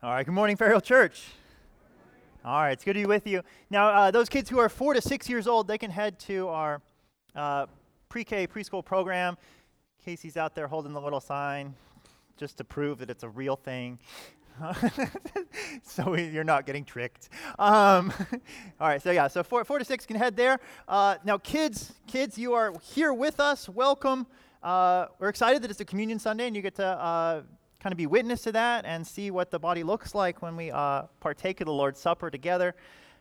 All right, good morning, Fairhill Church. All right, it's good to be with you. Now, uh, those kids who are four to six years old, they can head to our uh, pre K preschool program. Casey's out there holding the little sign just to prove that it's a real thing. so you're not getting tricked. Um, all right, so yeah, so four, four to six can head there. Uh, now, kids, kids, you are here with us. Welcome. Uh, we're excited that it's a communion Sunday and you get to uh, kind of be witness to that and see what the body looks like when we uh, partake of the Lord's Supper together.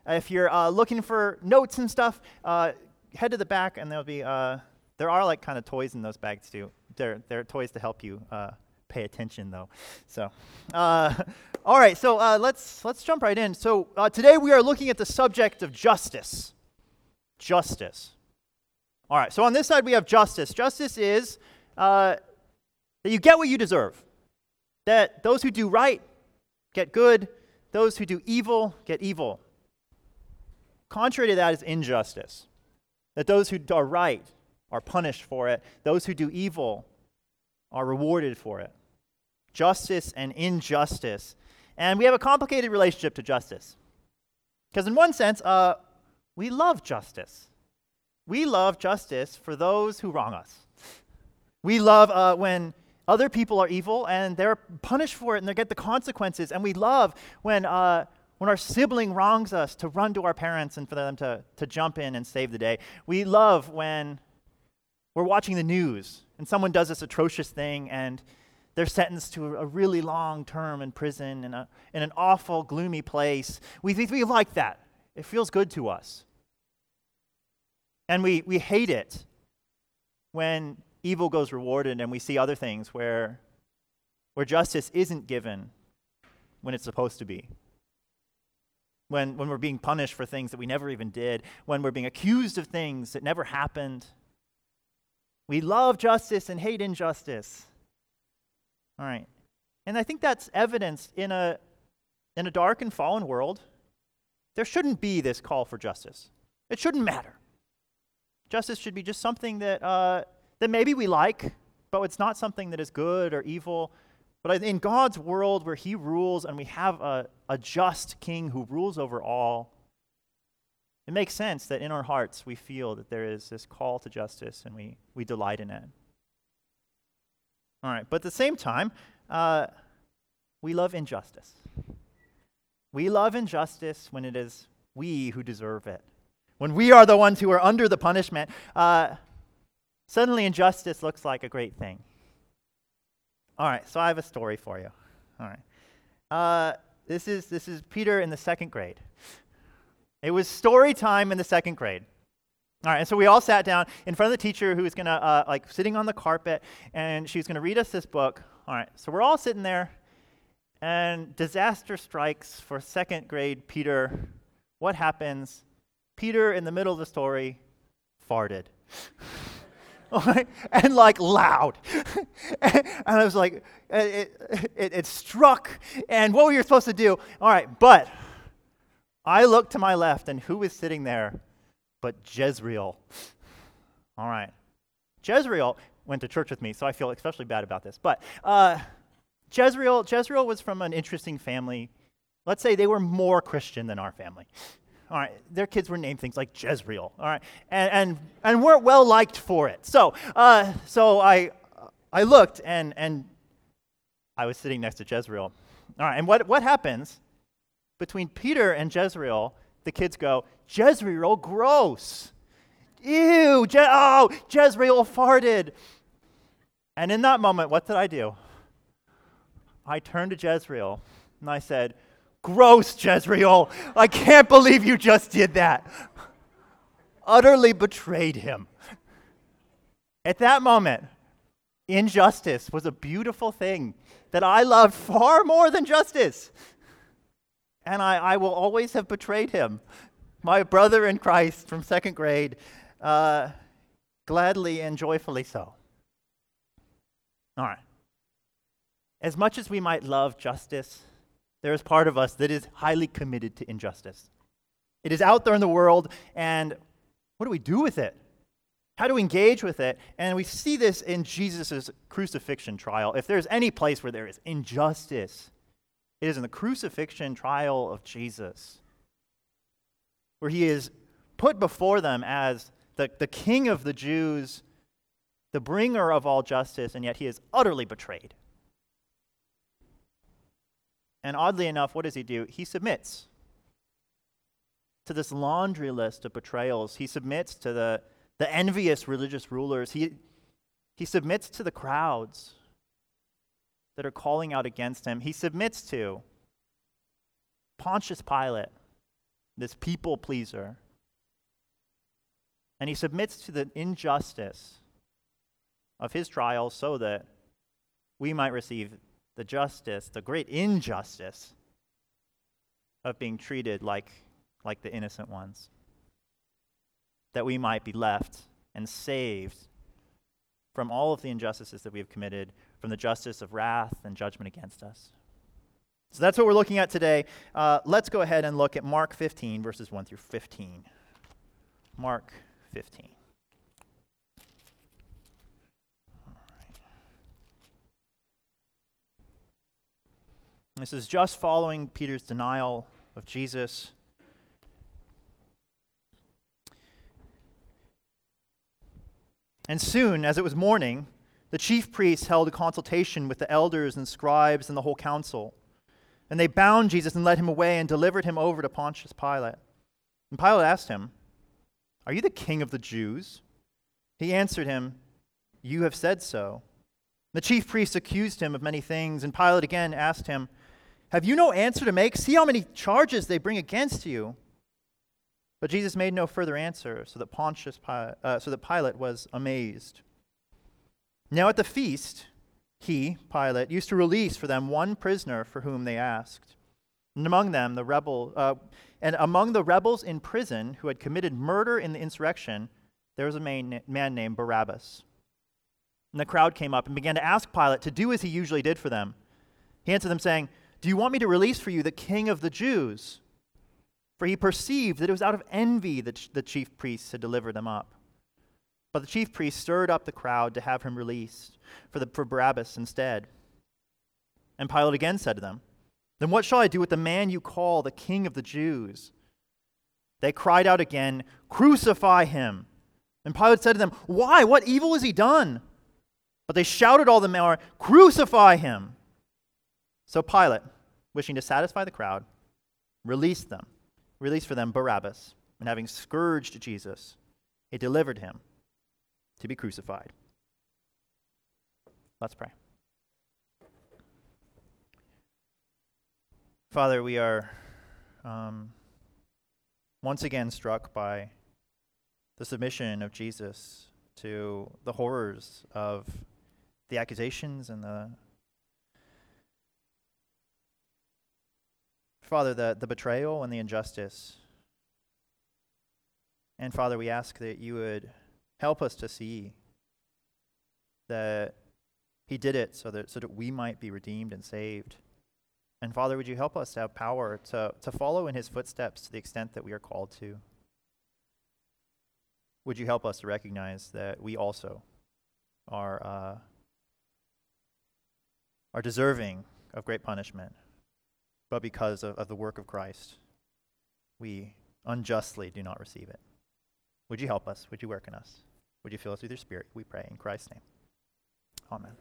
Uh, if you're uh, looking for notes and stuff, uh, head to the back and there'll be, uh, there are like kind of toys in those bags too. They're, they're toys to help you uh, pay attention though. So, all right, so let's, let's jump right in. So today we are looking at the subject of justice. Justice. All right, so on this side we have justice. Justice is that you get what you deserve that those who do right get good, those who do evil get evil. Contrary to that is injustice. That those who are right are punished for it, those who do evil are rewarded for it. Justice and injustice. And we have a complicated relationship to justice. Because, in one sense, uh, we love justice. We love justice for those who wrong us. We love uh, when other people are evil and they're punished for it and they get the consequences. And we love when, uh, when our sibling wrongs us to run to our parents and for them to, to jump in and save the day. We love when we're watching the news and someone does this atrocious thing and they're sentenced to a really long term in prison in, a, in an awful, gloomy place. We, we like that. It feels good to us. And we, we hate it when evil goes rewarded, and we see other things where, where justice isn't given when it's supposed to be. When, when we're being punished for things that we never even did, when we're being accused of things that never happened. We love justice and hate injustice. All right. And I think that's evidenced in a, in a dark and fallen world. There shouldn't be this call for justice. It shouldn't matter. Justice should be just something that uh, that maybe we like, but it's not something that is good or evil. But in God's world where He rules and we have a, a just king who rules over all, it makes sense that in our hearts we feel that there is this call to justice and we, we delight in it. All right, but at the same time, uh, we love injustice. We love injustice when it is we who deserve it. When we are the ones who are under the punishment. Uh, Suddenly, injustice looks like a great thing. All right, so I have a story for you. All right. Uh, this, is, this is Peter in the second grade. It was story time in the second grade. All right, and so we all sat down in front of the teacher who was going to, uh, like, sitting on the carpet, and she's going to read us this book. All right, so we're all sitting there, and disaster strikes for second grade Peter. What happens? Peter, in the middle of the story, farted. and like loud. and I was like, it, it, it, struck. And what were you supposed to do? All right, but I looked to my left, and who was sitting there but Jezreel? All right. Jezreel went to church with me, so I feel especially bad about this. But uh, Jezreel, Jezreel was from an interesting family. Let's say they were more Christian than our family. All right, their kids were named things like Jezreel. All right, and and, and weren't well liked for it. So uh, so I I looked and and I was sitting next to Jezreel. All right, and what what happens between Peter and Jezreel? The kids go, Jezreel, gross. Ew, Je- oh, Jezreel farted. And in that moment, what did I do? I turned to Jezreel and I said, Gross, Jezreel. I can't believe you just did that. Utterly betrayed him. At that moment, injustice was a beautiful thing that I loved far more than justice. And I, I will always have betrayed him. My brother in Christ from second grade, uh, gladly and joyfully so. All right. As much as we might love justice, there is part of us that is highly committed to injustice. It is out there in the world, and what do we do with it? How do we engage with it? And we see this in Jesus' crucifixion trial. If there's any place where there is injustice, It is in the crucifixion trial of Jesus, where he is put before them as the, the king of the Jews, the bringer of all justice, and yet he is utterly betrayed. And oddly enough, what does he do? He submits to this laundry list of betrayals. He submits to the, the envious religious rulers. He, he submits to the crowds that are calling out against him. He submits to Pontius Pilate, this people pleaser. And he submits to the injustice of his trial so that we might receive the justice, the great injustice of being treated like, like the innocent ones. That we might be left and saved from all of the injustices that we have committed, from the justice of wrath and judgment against us. So that's what we're looking at today. Uh, let's go ahead and look at Mark 15, verses 1 through 15. Mark 15. This is just following Peter's denial of Jesus. And soon, as it was morning, the chief priests held a consultation with the elders and scribes and the whole council. And they bound Jesus and led him away and delivered him over to Pontius Pilate. And Pilate asked him, Are you the king of the Jews? He answered him, You have said so. The chief priests accused him of many things, and Pilate again asked him, Have you no answer to make? See how many charges they bring against you. But Jesus made no further answer, so that, Pontius, uh, so that Pilate was amazed. Now at the feast, he, Pilate, used to release for them one prisoner for whom they asked. And among them, the rebel, uh, and among the rebels in prison who had committed murder in the insurrection, there was a man, man named Barabbas. And the crowd came up and began to ask Pilate to do as he usually did for them. He answered them, saying, Do you want me to release for you the king of the Jews? For he perceived that it was out of envy that the chief priests had delivered them up. But the chief priests stirred up the crowd to have him released for, the, for Barabbas instead. And Pilate again said to them, Then what shall I do with the man you call the king of the Jews? They cried out again, Crucify him. And Pilate said to them, Why? What evil has he done? But they shouted all the more, Crucify him. So Pilate, wishing to satisfy the crowd, released them, released for them Barabbas, and having scourged Jesus, he delivered him to be crucified. Let's pray. Father, we are um, once again struck by the submission of Jesus to the horrors of the accusations and the Father, the, the betrayal and the injustice. And Father, we ask that you would Help us to see that he did it so that, so that we might be redeemed and saved. And Father, would you help us to have power to, to follow in his footsteps to the extent that we are called to? Would you help us to recognize that we also are, uh, are deserving of great punishment, but because of, of the work of Christ, we unjustly do not receive it? Would you help us? Would you work in us? Would you fill us with your spirit? We pray in Christ's name. Amen.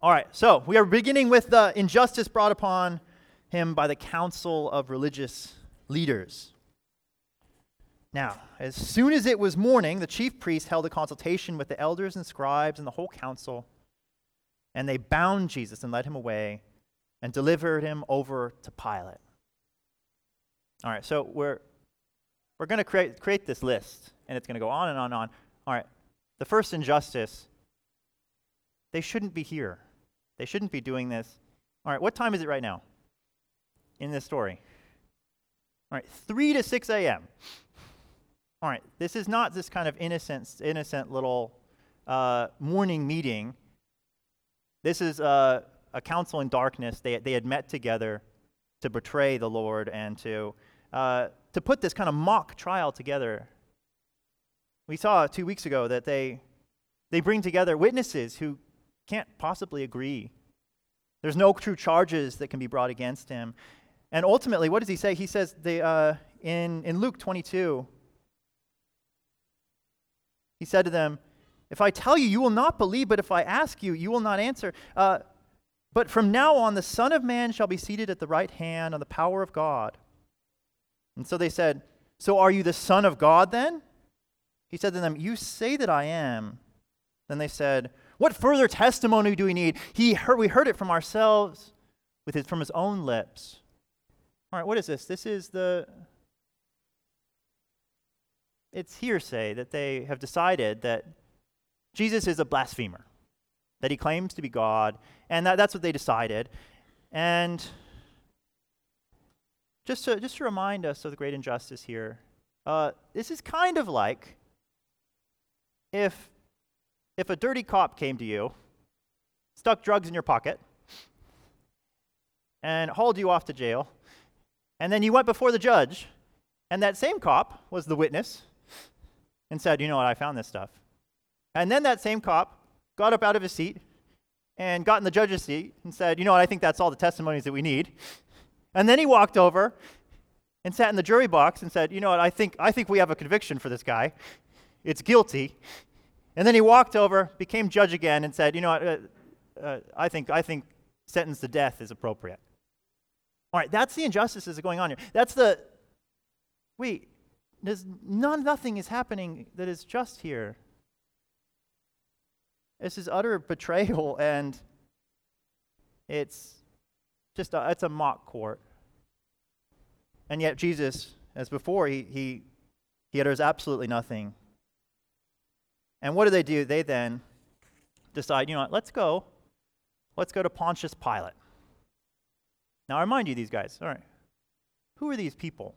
All right, so we are beginning with the injustice brought upon him by the council of religious leaders. Now, as soon as it was morning, the chief priests held a consultation with the elders and scribes and the whole council, and they bound Jesus and led him away and delivered him over to Pilate. All right, so we're we're going to create, create this list, and it's going to go on and on and on. All right, the first injustice, they shouldn't be here. They shouldn't be doing this. All right, what time is it right now in this story? All right, 3 to 6 a.m. All right, this is not this kind of innocent, innocent little uh, morning meeting. This is uh, a council in darkness. They, they had met together to betray the Lord and to uh, to put this kind of mock trial together. We saw two weeks ago that they, they bring together witnesses who can't possibly agree There's no true charges that can be brought against him. And ultimately, what does he say? He says they, uh, in, in Luke 22, he said to them, If I tell you, you will not believe, but if I ask you, you will not answer. Uh, but from now on, the Son of Man shall be seated at the right hand on the power of God. And so they said, So are you the Son of God then? He said to them, You say that I am. Then they said, What further testimony do we need? He heard, we heard it from ourselves, with his, from his own lips. All right, what is this? This is the. It's hearsay that they have decided that Jesus is a blasphemer, that he claims to be God, and that, that's what they decided. And just to, just to remind us of the great injustice here, uh, this is kind of like if, if a dirty cop came to you, stuck drugs in your pocket, and hauled you off to jail, and then you went before the judge, and that same cop was the witness and said, You know what, I found this stuff. And then that same cop got up out of his seat and got in the judge's seat and said, You know what, I think that's all the testimonies that we need. And then he walked over and sat in the jury box and said, You know what, I think, I think we have a conviction for this guy. It's guilty. And then he walked over, became judge again, and said, You know what, uh, uh, I, think, I think sentence to death is appropriate. All right, that's the injustices that are going on here. That's the, wait, there's none, nothing is happening that is just here. This is utter betrayal, and it's just a, it's a mock court. And yet Jesus, as before, he, he, he utters absolutely nothing. And what do they do? They then decide, you know what, let's go. Let's go to Pontius Pilate. Now, I remind you, these guys, all right, who are these people?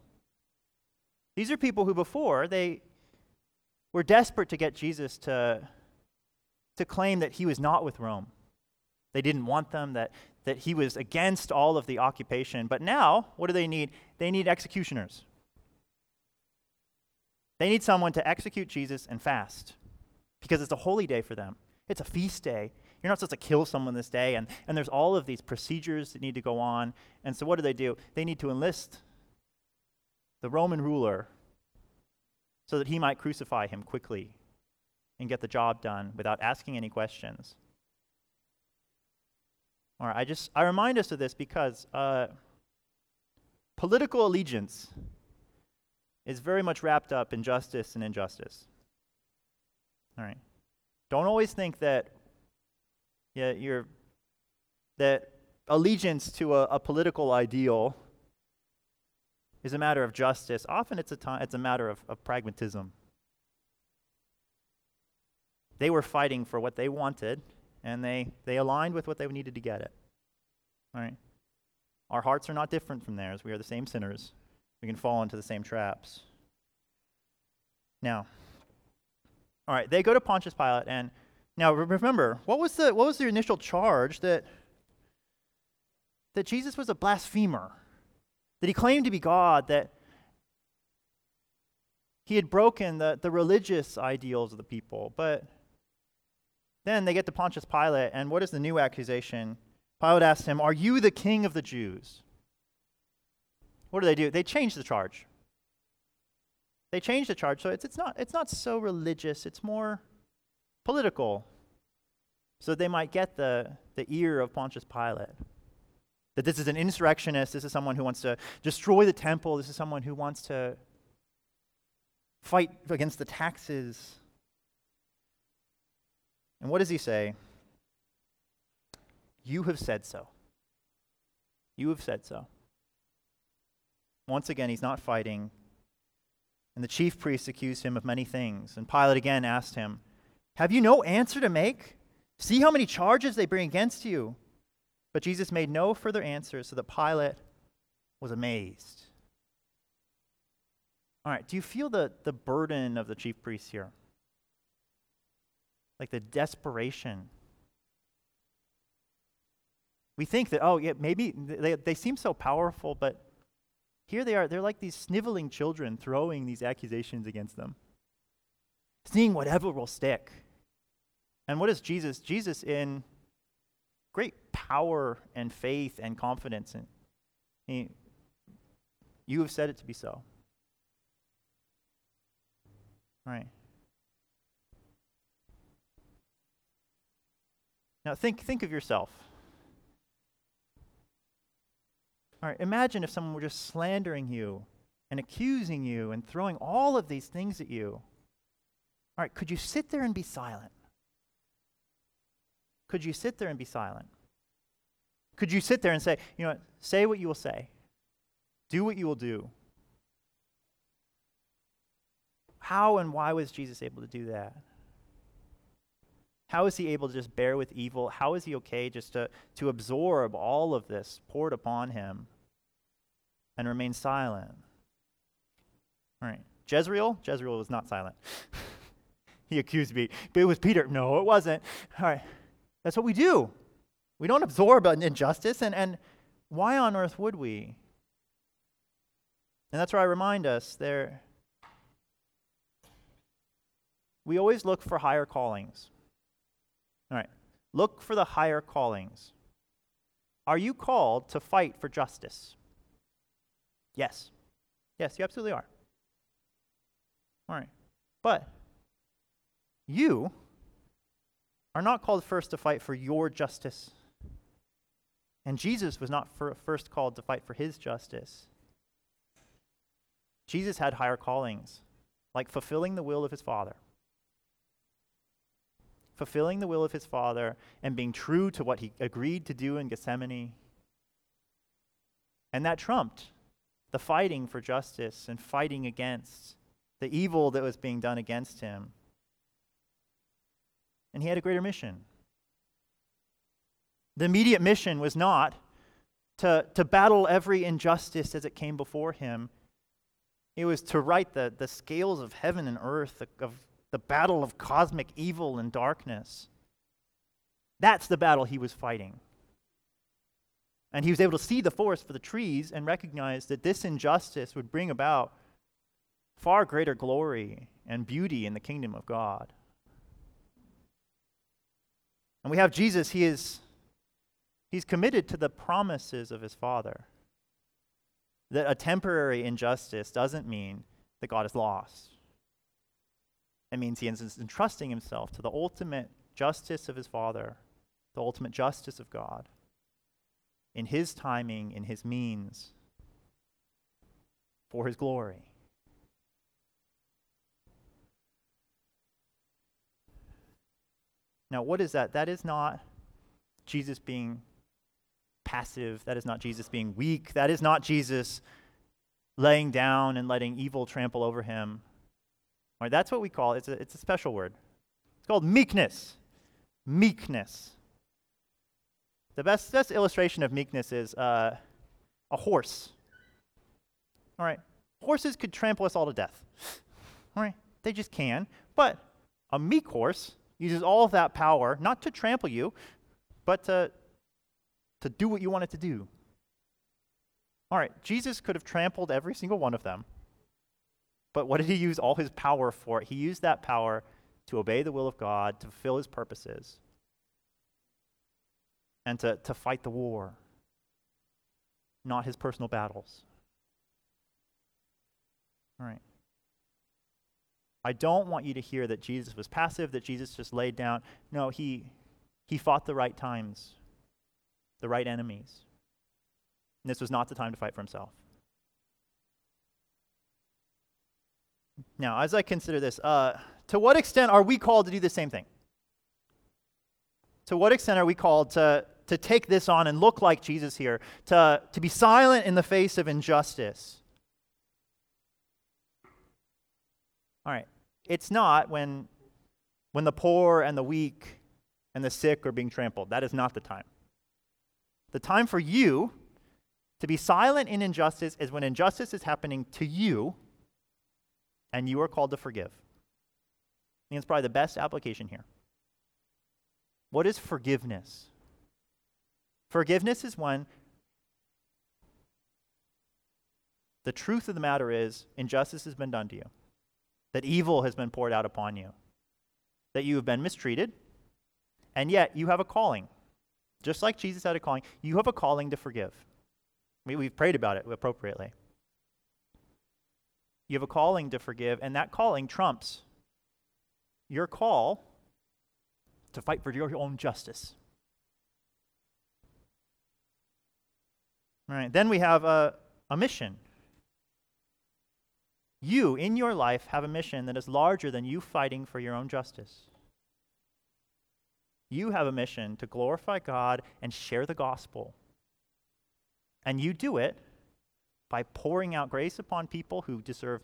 These are people who before they were desperate to get Jesus to, to claim that he was not with Rome. They didn't want them, that, that he was against all of the occupation. But now, what do they need? They need executioners. They need someone to execute Jesus and fast because it's a holy day for them. It's a feast day. You're not supposed to kill someone this day. And, and there's all of these procedures that need to go on. And so, what do they do? They need to enlist the Roman ruler so that he might crucify him quickly and get the job done without asking any questions. All right, I just I remind us of this because uh, political allegiance is very much wrapped up in justice and injustice. All right, don't always think that yeah, you're that allegiance to a, a political ideal is a matter of justice. Often it's a, time, it's a matter of, of pragmatism. They were fighting for what they wanted, and they, they aligned with what they needed to get it. All right? Our hearts are not different from theirs. We are the same sinners. We can fall into the same traps. Now, all right, they go to Pontius Pilate, and now remember, what was the, what was the initial charge that, that Jesus was a blasphemer? that he claimed to be God, that he had broken the, the religious ideals of the people. But then they get to Pontius Pilate, and what is the new accusation? Pilate asks him, Are you the king of the Jews? What do they do? They change the charge. They change the charge. So it's, it's, not, it's not so religious, it's more political. So they might get the, the ear of Pontius Pilate. That this is an insurrectionist, this is someone who wants to destroy the temple, this is someone who wants to fight against the taxes. And what does he say? You have said so. You have said so. Once again, he's not fighting. And the chief priests accused him of many things. And Pilate again asked him, Have you no answer to make? See how many charges they bring against you. But Jesus made no further answer, so that Pilate was amazed. All right, do you feel the, the burden of the chief priests here? Like the desperation. We think that, oh, yeah, maybe they, they seem so powerful, but here they are. They're like these sniveling children throwing these accusations against them, seeing whatever will stick. And what is Jesus? Jesus, in great power and faith and confidence and He, you have said it to be so. All right. Now think, think of yourself. All right, imagine if someone were just slandering you and accusing you and throwing all of these things at you. All right, could you sit there and be silent? Could you sit there and be silent? Could you sit there and say, you know, say what you will say, do what you will do? How and why was Jesus able to do that? How is he able to just bear with evil? How is he okay just to, to absorb all of this poured upon him and remain silent? All right. Jezreel? Jezreel was not silent. he accused me. But it was Peter. No, it wasn't. All right. That's what we do. We don't absorb an injustice. And, and why on earth would we? And that's where I remind us there. We always look for higher callings. Look for the higher callings. Are you called to fight for justice? Yes. Yes, you absolutely are. All right. But you are not called first to fight for your justice. And Jesus was not first called to fight for his justice. Jesus had higher callings, like fulfilling the will of his Father fulfilling the will of his Father and being true to what he agreed to do in Gethsemane. And that trumped the fighting for justice and fighting against the evil that was being done against him. And he had a greater mission. The immediate mission was not to, to battle every injustice as it came before him. It was to right the, the scales of heaven and earth, of the battle of cosmic evil and darkness. That's the battle he was fighting. And he was able to see the forest for the trees and recognize that this injustice would bring about far greater glory and beauty in the kingdom of God. And we have Jesus, he is he's committed to the promises of his Father. That a temporary injustice doesn't mean that God is lost. It means he is entrusting himself to the ultimate justice of his Father, the ultimate justice of God, in his timing, in his means, for his glory. Now, what is that? That is not Jesus being passive. That is not Jesus being weak. That is not Jesus laying down and letting evil trample over him. Right, that's what we call it. It's a, it's a special word. It's called meekness. Meekness. The best, best illustration of meekness is uh, a horse. All right, horses could trample us all to death. All right, they just can. But a meek horse uses all of that power not to trample you, but to, to do what you want it to do. All right, Jesus could have trampled every single one of them but what did he use all his power for? He used that power to obey the will of God, to fulfill his purposes, and to, to fight the war, not his personal battles. All right. I don't want you to hear that Jesus was passive, that Jesus just laid down. No, he, he fought the right times, the right enemies. And this was not the time to fight for himself. Now, as I consider this, uh, to what extent are we called to do the same thing? To what extent are we called to, to take this on and look like Jesus here, to, to be silent in the face of injustice? All right. It's not when, when the poor and the weak and the sick are being trampled. That is not the time. The time for you to be silent in injustice is when injustice is happening to you and you are called to forgive. I think it's probably the best application here. What is forgiveness? Forgiveness is when the truth of the matter is injustice has been done to you, that evil has been poured out upon you, that you have been mistreated, and yet you have a calling. just like Jesus had a calling, you have a calling to forgive. We, we've prayed about it appropriately. You have a calling to forgive, and that calling trumps your call to fight for your own justice. All right, then we have a, a mission. You, in your life, have a mission that is larger than you fighting for your own justice. You have a mission to glorify God and share the gospel. And you do it by pouring out grace upon people who deserve,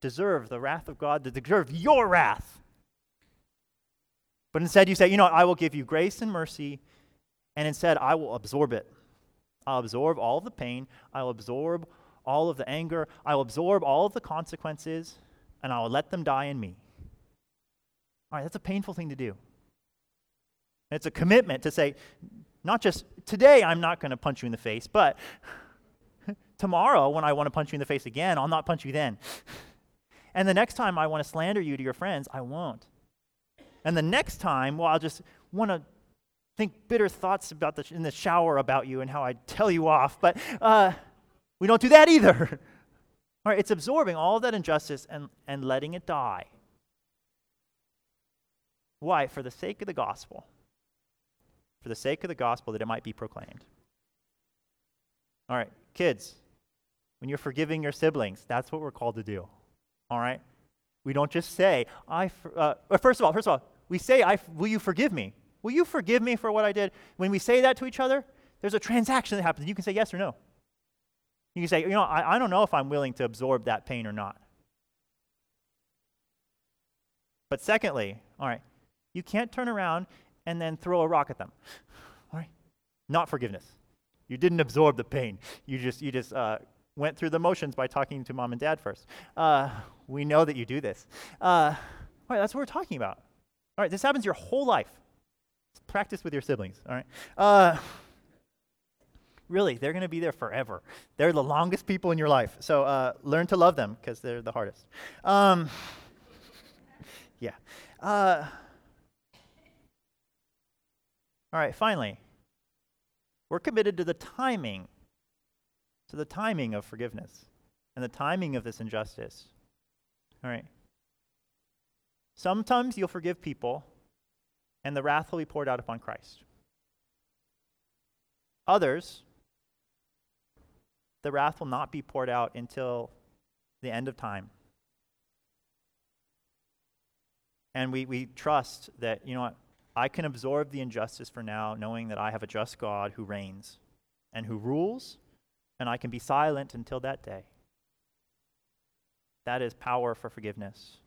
deserve the wrath of God, that deserve your wrath. But instead, you say, you know, I will give you grace and mercy, and instead, I will absorb it. I'll absorb all of the pain. I'll absorb all of the anger. I'll absorb all of the consequences, and I'll let them die in me. All right, that's a painful thing to do. And it's a commitment to say, not just today, I'm not going to punch you in the face, but tomorrow, when I want to punch you in the face again, I'll not punch you then. And the next time I want to slander you to your friends, I won't. And the next time, well, I'll just want to think bitter thoughts about the, in the shower about you and how I tell you off. But uh, we don't do that either. all right, it's absorbing all that injustice and, and letting it die. Why? For the sake of the gospel. For the sake of the gospel, that it might be proclaimed. All right, kids, when you're forgiving your siblings, that's what we're called to do. All right? We don't just say, I, uh, first of all, first of all, we say, I, will you forgive me? Will you forgive me for what I did? When we say that to each other, there's a transaction that happens. You can say yes or no. You can say, you know, I, I don't know if I'm willing to absorb that pain or not. But secondly, all right, you can't turn around and then throw a rock at them. All right? Not forgiveness. You didn't absorb the pain. You just, you just uh, went through the motions by talking to mom and dad first. Uh, we know that you do this. Uh, all right, that's what we're talking about. All right, this happens your whole life. Practice with your siblings, all right? Uh, really, they're going to be there forever. They're the longest people in your life. So uh, learn to love them because they're the hardest. Um, yeah. Uh, all right, finally, we're committed to the timing, to the timing of forgiveness and the timing of this injustice. All right. Sometimes you'll forgive people and the wrath will be poured out upon Christ. Others, the wrath will not be poured out until the end of time. And we, we trust that, you know what, I can absorb the injustice for now, knowing that I have a just God who reigns and who rules, and I can be silent until that day. That is power for forgiveness.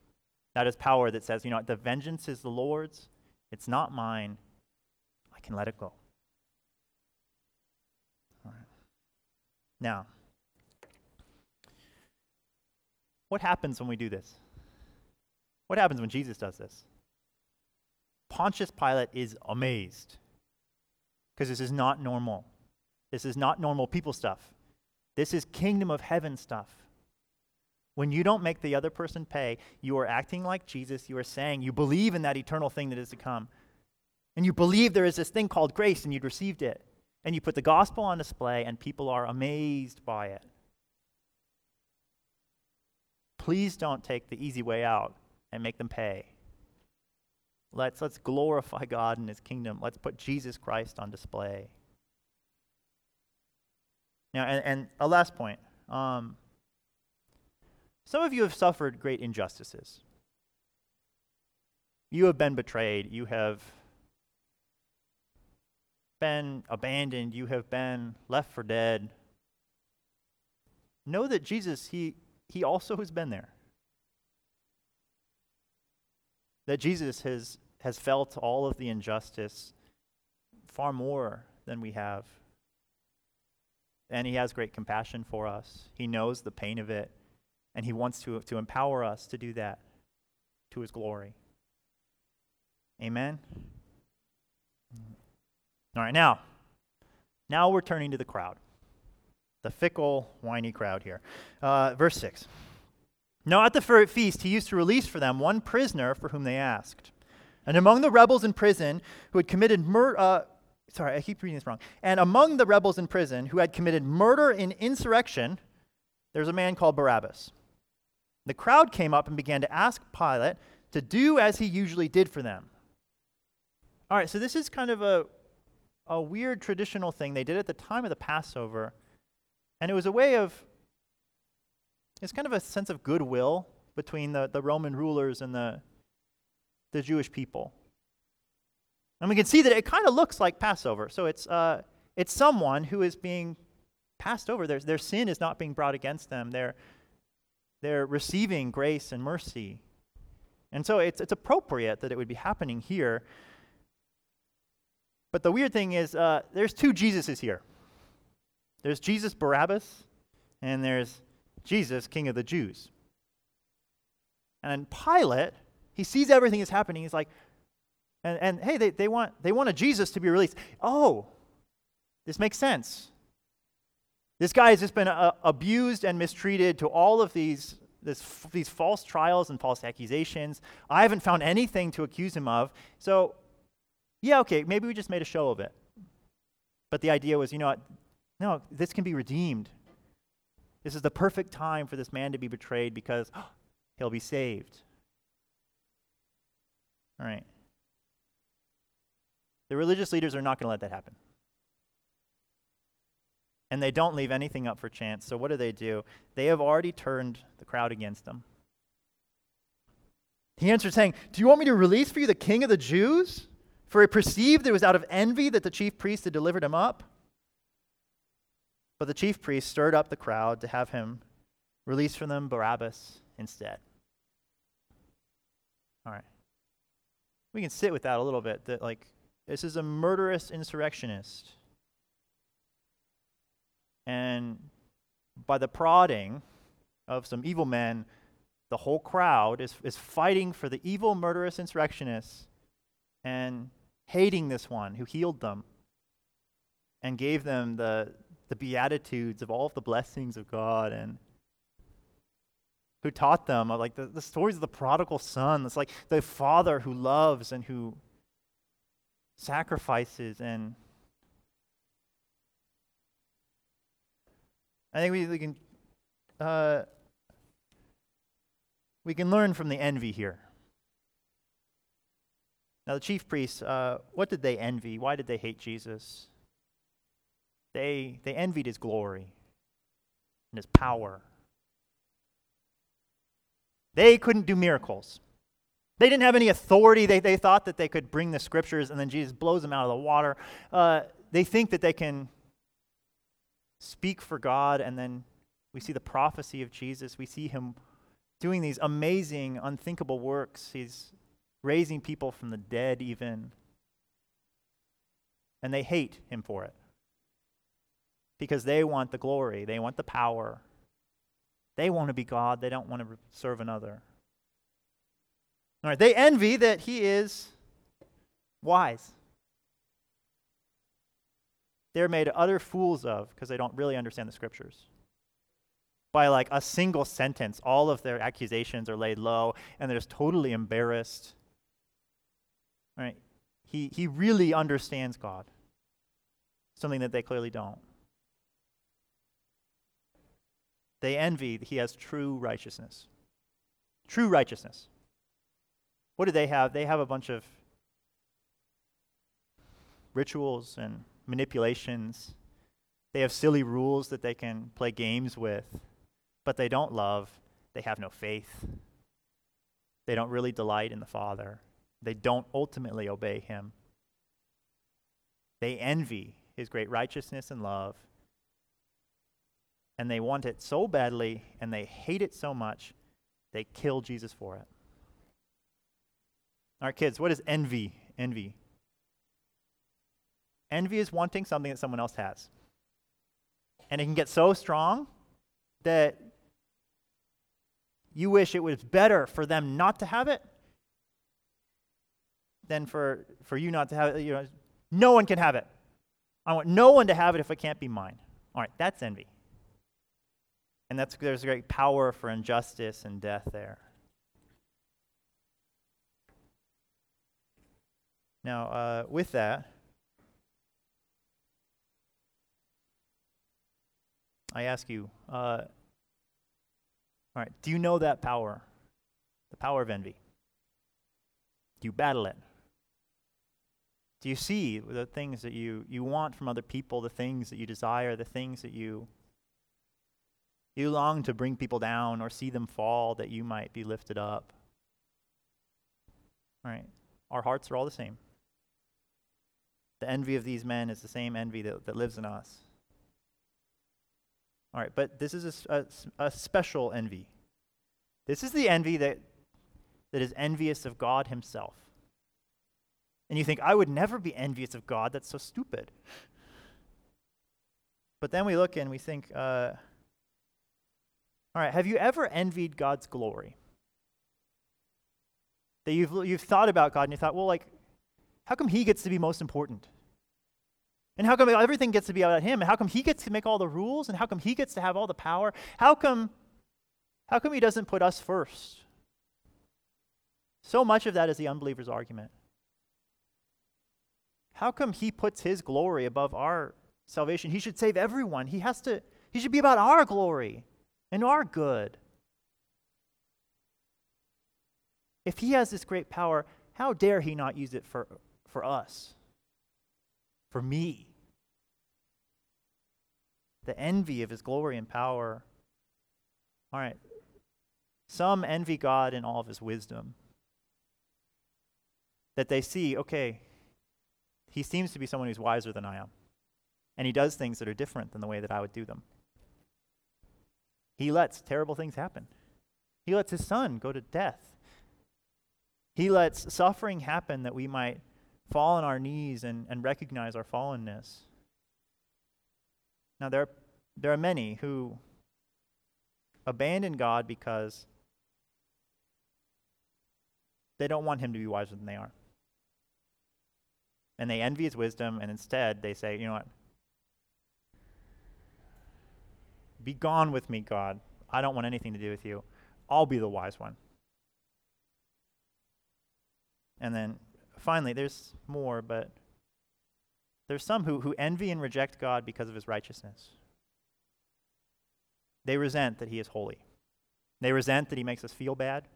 That is power that says, you know, the vengeance is the Lord's, it's not mine. I can let it go. All right. Now, what happens when we do this? What happens when Jesus does this? Pontius Pilate is amazed because this is not normal. This is not normal people stuff. This is kingdom of heaven stuff. When you don't make the other person pay, you are acting like Jesus. You are saying you believe in that eternal thing that is to come. And you believe there is this thing called grace and you'd received it. And you put the gospel on display and people are amazed by it. Please don't take the easy way out and make them pay. Let's, let's glorify God and his kingdom. Let's put Jesus Christ on display. Now, and, and a last point. Um, some of you have suffered great injustices. You have been betrayed. You have been abandoned. You have been left for dead. Know that Jesus, he, he also has been there. That Jesus has, has felt all of the injustice far more than we have. And he has great compassion for us. He knows the pain of it. And He wants to, to empower us to do that to His glory. Amen? All right, now, now we're turning to the crowd. The fickle, whiny crowd here. Uh, verse 6. Now at the feast, he used to release for them one prisoner for whom they asked. And among the rebels in prison who had committed mur- uh, sorry, I keep reading this wrong. And among the rebels in prison who had committed murder in insurrection, there's a man called Barabbas. The crowd came up and began to ask Pilate to do as he usually did for them. All right, so this is kind of a, a weird traditional thing they did at the time of the Passover. And it was a way of, it's kind of a sense of goodwill between the, the Roman rulers and the, the Jewish people. And we can see that it kind of looks like Passover. So it's, uh, it's someone who is being passed over. Their, their sin is not being brought against them. They're, they're receiving grace and mercy. And so it's, it's appropriate that it would be happening here. But the weird thing is, uh, there's two Jesuses here there's Jesus Barabbas, and there's Jesus, King of the Jews. And Pilate, he sees everything that's happening. He's like, and, and hey, they, they, want, they want a Jesus to be released. Oh, this makes sense. This guy has just been uh, abused and mistreated to all of these, this, these false trials and false accusations. I haven't found anything to accuse him of. So, yeah, okay, maybe we just made a show of it. But the idea was, you know what? No, this can be redeemed. This is the perfect time for this man to be betrayed because oh, he'll be saved. All right. The religious leaders are not going to let that happen. And they don't leave anything up for chance. So what do they do? They have already turned the crowd against them. He answered, saying, Do you want me to release for you the king of the Jews? For he perceived it was out of envy that the chief priest had delivered him up. But the chief priest stirred up the crowd to have him release from them Barabbas instead. All right. We can sit with that a little bit. That, like, this is a murderous insurrectionist. And by the prodding of some evil men, the whole crowd is, is fighting for the evil, murderous insurrectionists and hating this one who healed them and gave them the, the beatitudes of all of the blessings of God and who taught them like the, the stories of the prodigal son. It's like the father who loves and who sacrifices and I think we, we can uh, we can learn from the envy here. Now, the chief priests, uh, what did they envy? Why did they hate Jesus? They, they envied his glory and his power. They couldn't do miracles. They didn't have any authority. They, they thought that they could bring the scriptures and then Jesus blows them out of the water. Uh, they think that they can speak for God and then we see the prophecy of Jesus. We see him doing these amazing, unthinkable works. He's raising people from the dead, even. And they hate him for it because they want the glory, they want the power. They want to be God, they don't want to serve another. All right, they envy that he is wise. They're made utter fools of because they don't really understand the scriptures. By like a single sentence, all of their accusations are laid low and they're just totally embarrassed. All right, he, he really understands God, something that they clearly don't. They envy that he has true righteousness. True righteousness. What do they have? They have a bunch of rituals and manipulations. They have silly rules that they can play games with, but they don't love. They have no faith. They don't really delight in the Father. They don't ultimately obey Him. They envy His great righteousness and love, and they want it so badly, and they hate it so much, they kill Jesus for it. All right, kids, what is envy? Envy. Envy is wanting something that someone else has. And it can get so strong that you wish it was better for them not to have it than for, for you not to have it. You know, no one can have it. I want no one to have it if it can't be mine. All right, that's envy. And that's, there's a great power for injustice and death there. Now, uh, with that, I ask you, uh, all right, do you know that power? The power of envy? Do you battle it? Do you see the things that you, you want from other people, the things that you desire, the things that you you long to bring people down or see them fall that you might be lifted up? All right. Our hearts are all the same. The envy of these men is the same envy that, that lives in us. All right, but this is a, a, a special envy. This is the envy that, that is envious of God Himself. And you think, I would never be envious of God. That's so stupid. But then we look and we think, uh, all right, have you ever envied God's glory? That you've, you've thought about God and you thought, well, like, how come He gets to be most important? And how come everything gets to be about Him? And how come He gets to make all the rules? And how come He gets to have all the power? How come, how come He doesn't put us first? So much of that is the unbeliever's argument. How come he puts his glory above our salvation? He should save everyone. He has to he should be about our glory and our good. If he has this great power, how dare he not use it for, for us? For me? The envy of his glory and power. All right. Some envy God in all of his wisdom. That they see, okay, he seems to be someone who's wiser than I am. And he does things that are different than the way that I would do them. He lets terrible things happen. He lets his son go to death. He lets suffering happen that we might fall on our knees and, and recognize our fallenness. Now, there, there are many who abandon God because they don't want him to be wiser than they are and they envy his wisdom, and instead they say, you know what? Be gone with me, God. I don't want anything to do with you. I'll be the wise one. And then finally, there's more, but there's some who, who envy and reject God because of his righteousness. They resent that he is holy. They resent that he makes us feel bad.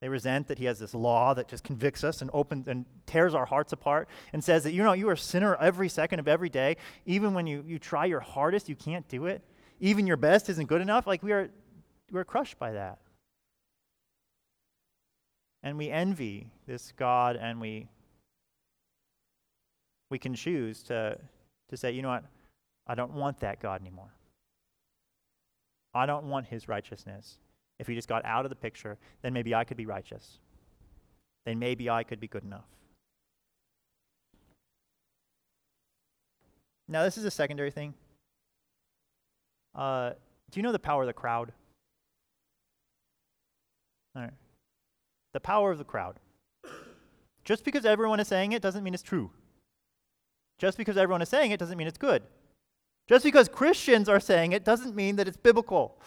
They resent that he has this law that just convicts us and opens and tears our hearts apart and says that you know you are a sinner every second of every day. Even when you, you try your hardest, you can't do it. Even your best isn't good enough. Like we are we're crushed by that. And we envy this God and we we can choose to to say, you know what, I don't want that God anymore. I don't want his righteousness. If he just got out of the picture, then maybe I could be righteous. Then maybe I could be good enough. Now, this is a secondary thing. Uh, do you know the power of the crowd? The power of the crowd. Just because everyone is saying it doesn't mean it's true. Just because everyone is saying it doesn't mean it's good. Just because Christians are saying it doesn't mean that it's biblical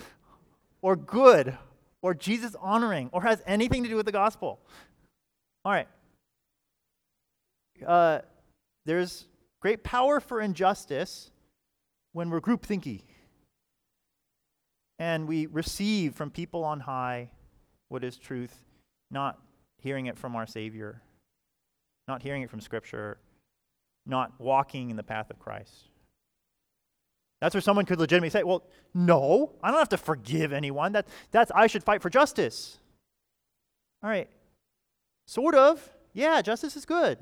or good or Jesus honoring or has anything to do with the gospel. All right. Uh, there's great power for injustice when we're group thinky and we receive from people on high what is truth, not hearing it from our Savior, not hearing it from Scripture, not walking in the path of Christ. That's where someone could legitimately say, well, no, I don't have to forgive anyone. That, that's, I should fight for justice. All right. Sort of. Yeah, justice is good.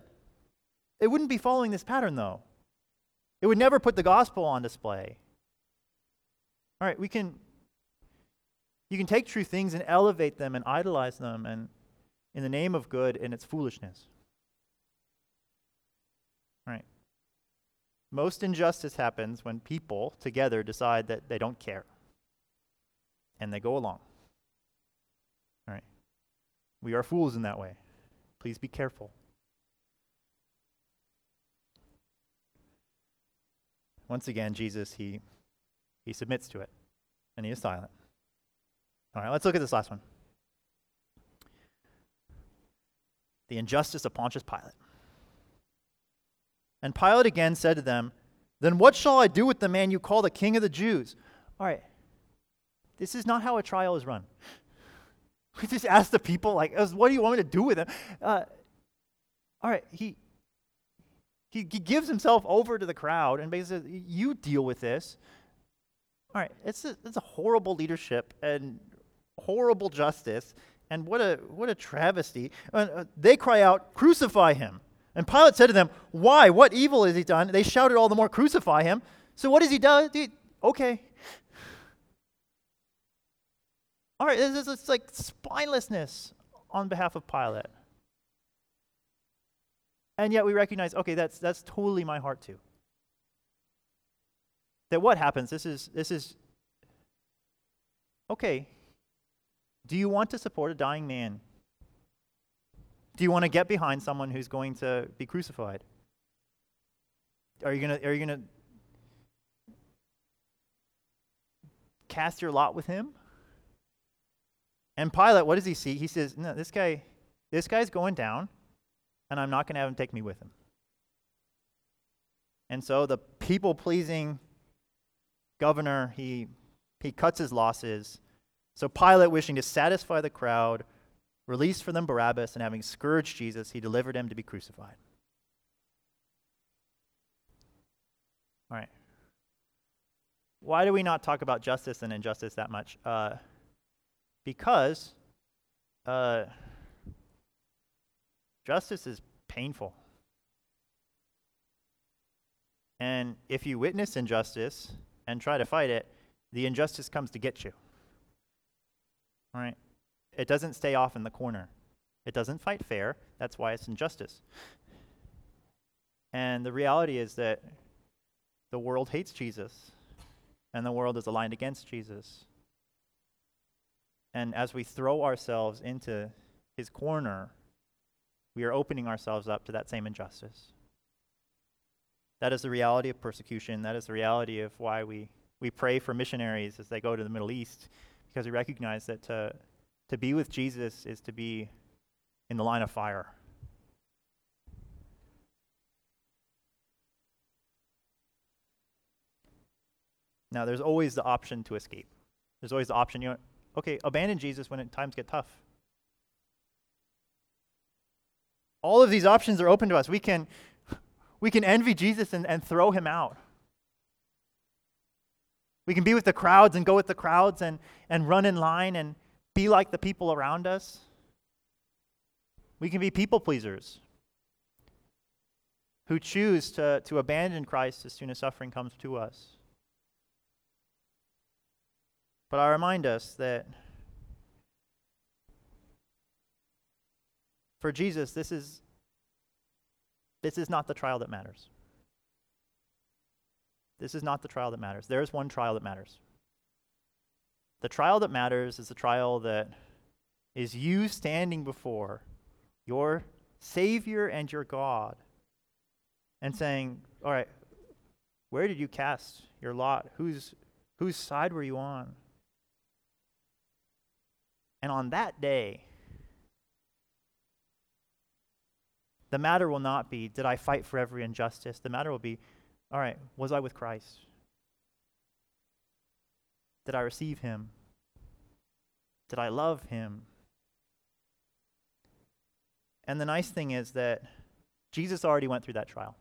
It wouldn't be following this pattern, though. It would never put the gospel on display. All right, we can, you can take true things and elevate them and idolize them and in the name of good and its foolishness. All right. Most injustice happens when people together decide that they don't care and they go along. All right. We are fools in that way. Please be careful. Once again, Jesus, he, he submits to it and he is silent. All right, let's look at this last one. The injustice of Pontius Pilate. And Pilate again said to them, Then what shall I do with the man you call the king of the Jews? All right, this is not how a trial is run. We just ask the people, like, what do you want me to do with him? Uh, all right, he, he, he gives himself over to the crowd and basically says, You deal with this. All right, it's a, it's a horrible leadership and horrible justice. And what a, what a travesty. Uh, they cry out, Crucify him. And Pilate said to them, Why? What evil has he done? They shouted all the more, Crucify him. So what does he do? Okay. All right, this is like spinelessness on behalf of Pilate. And yet we recognize, okay, that's that's totally my heart too. That what happens? This is this is okay. Do you want to support a dying man? Do you want to get behind someone who's going to be crucified? Are you gonna are you gonna cast your lot with him? And Pilate, what does he see? He says, No, this guy, this guy's going down, and I'm not going to have him take me with him. And so the people pleasing governor, he, he cuts his losses. So Pilate, wishing to satisfy the crowd, released for them Barabbas, and having scourged Jesus, he delivered him to be crucified. All right. Why do we not talk about justice and injustice that much? Uh, because uh, justice is painful. And if you witness injustice and try to fight it, the injustice comes to get you. All right? It doesn't stay off in the corner. It doesn't fight fair. That's why it's injustice. And the reality is that the world hates Jesus, and the world is aligned against Jesus. And as we throw ourselves into his corner, we are opening ourselves up to that same injustice. That is the reality of persecution. That is the reality of why we, we pray for missionaries as they go to the Middle East, because we recognize that to, to be with Jesus is to be in the line of fire. Now, there's always the option to escape. There's always the option, you know, Okay, abandon Jesus when times get tough. All of these options are open to us. We can, we can envy Jesus and, and throw him out. We can be with the crowds and go with the crowds and, and run in line and be like the people around us. We can be people pleasers who choose to, to abandon Christ as soon as suffering comes to us. But I remind us that for Jesus, this is, this is not the trial that matters. This is not the trial that matters. There is one trial that matters. The trial that matters is the trial that is you standing before your Savior and your God and saying, All right, where did you cast your lot? Whose, whose side were you on? And on that day, the matter will not be, did I fight for every injustice? The matter will be, all right, was I with Christ? Did I receive him? Did I love him? And the nice thing is that Jesus already went through that trial.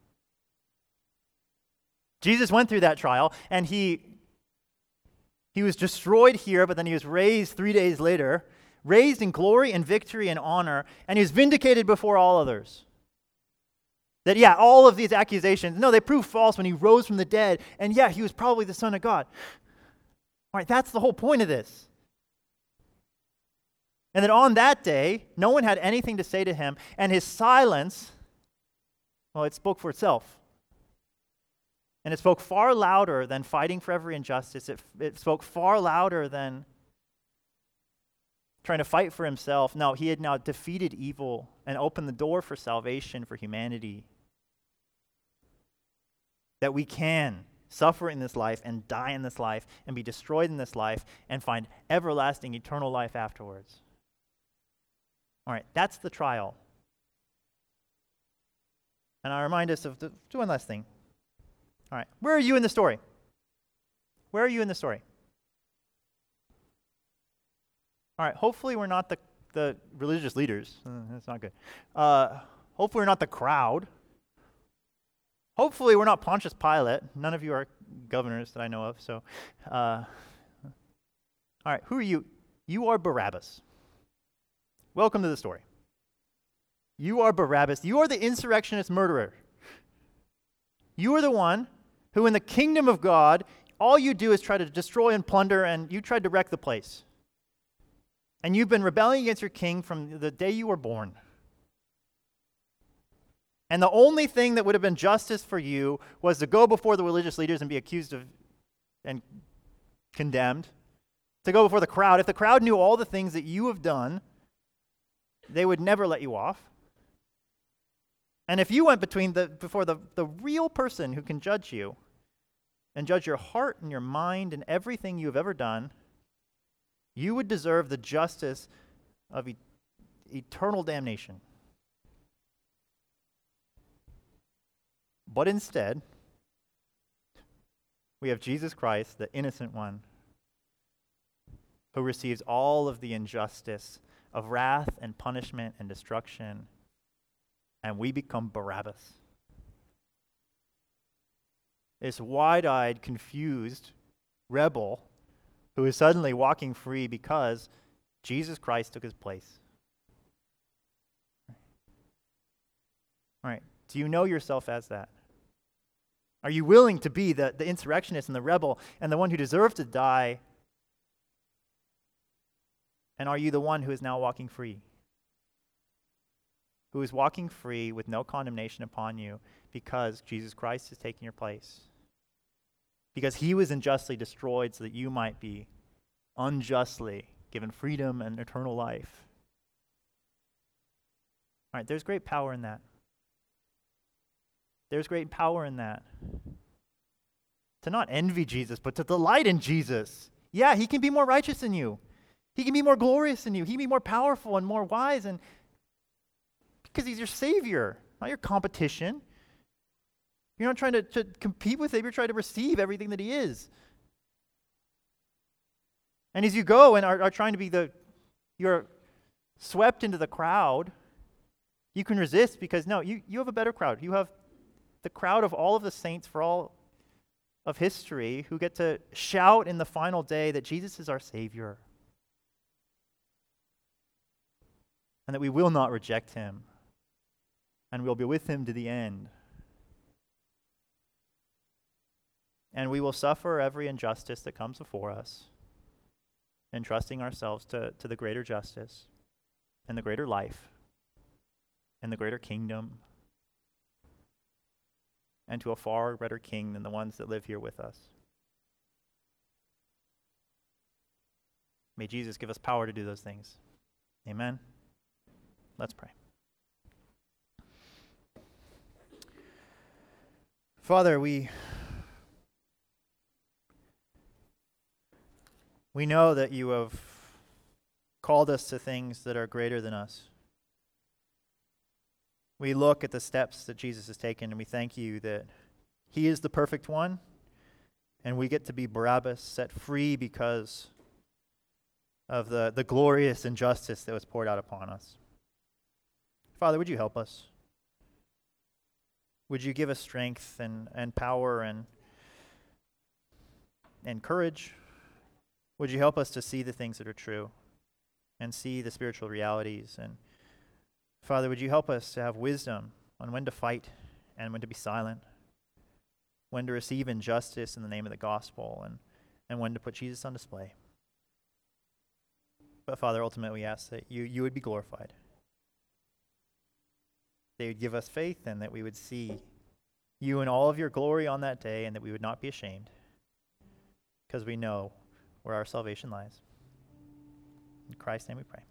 Jesus went through that trial, and he he was destroyed here, but then he was raised three days later, raised in glory and victory and honor, and he was vindicated before all others. That, yeah, all of these accusations, no, they prove false when he rose from the dead, and yeah, he was probably the Son of God. All right, that's the whole point of this. And that on that day, no one had anything to say to him, and his silence, well, it spoke for itself. And it spoke far louder than fighting for every injustice. It, it spoke far louder than trying to fight for himself. No, he had now defeated evil and opened the door for salvation for humanity. That we can suffer in this life and die in this life and be destroyed in this life and find everlasting eternal life afterwards. All right, that's the trial. And I remind us of the, do one last thing. All right, where are you in the story? Where are you in the story? All right, hopefully we're not the, the religious leaders. Uh, that's not good. Uh, hopefully we're not the crowd. Hopefully we're not Pontius Pilate. None of you are governors that I know of. So, uh, all right, who are you? You are Barabbas. Welcome to the story. You are Barabbas. You are the insurrectionist murderer. You are the one who, in the kingdom of God, all you do is try to destroy and plunder, and you tried to wreck the place. And you've been rebelling against your king from the day you were born. And the only thing that would have been justice for you was to go before the religious leaders and be accused of and condemned, to go before the crowd. If the crowd knew all the things that you have done, they would never let you off. And if you went between the, before the, the real person who can judge you and judge your heart and your mind and everything you have ever done, you would deserve the justice of e- eternal damnation. But instead, we have Jesus Christ, the innocent one, who receives all of the injustice of wrath and punishment and destruction and we become Barabbas. This wide eyed, confused rebel who is suddenly walking free because Jesus Christ took his place. All right. Do you know yourself as that? Are you willing to be the, the insurrectionist and the rebel and the one who deserves to die? And are you the one who is now walking free? who is walking free with no condemnation upon you because Jesus Christ has taken your place. Because he was unjustly destroyed so that you might be unjustly given freedom and eternal life. All right, there's great power in that. There's great power in that. To not envy Jesus, but to delight in Jesus. Yeah, he can be more righteous than you. He can be more glorious than you. He can be more powerful and more wise and because he's your Savior, not your competition. You're not trying to, to compete with him, you're trying to receive everything that he is. And as you go and are, are trying to be the, you're swept into the crowd, you can resist because no, you, you have a better crowd. You have the crowd of all of the saints for all of history who get to shout in the final day that Jesus is our Savior and that we will not reject him and we'll be with him to the end. And we will suffer every injustice that comes before us, entrusting ourselves to, to the greater justice and the greater life and the greater kingdom and to a far better king than the ones that live here with us. May Jesus give us power to do those things. Amen. Let's pray. Father, we we know that you have called us to things that are greater than us. We look at the steps that Jesus has taken and we thank you that he is the perfect one and we get to be Barabbas set free because of the, the glorious injustice that was poured out upon us. Father, would you help us? Would you give us strength and, and power and, and courage? Would you help us to see the things that are true and see the spiritual realities? And Father, would you help us to have wisdom on when to fight and when to be silent, when to receive injustice in the name of the gospel, and, and when to put Jesus on display? But Father, ultimately, we ask that you, you would be glorified they would give us faith and that we would see you in all of your glory on that day and that we would not be ashamed because we know where our salvation lies. In Christ's name we pray.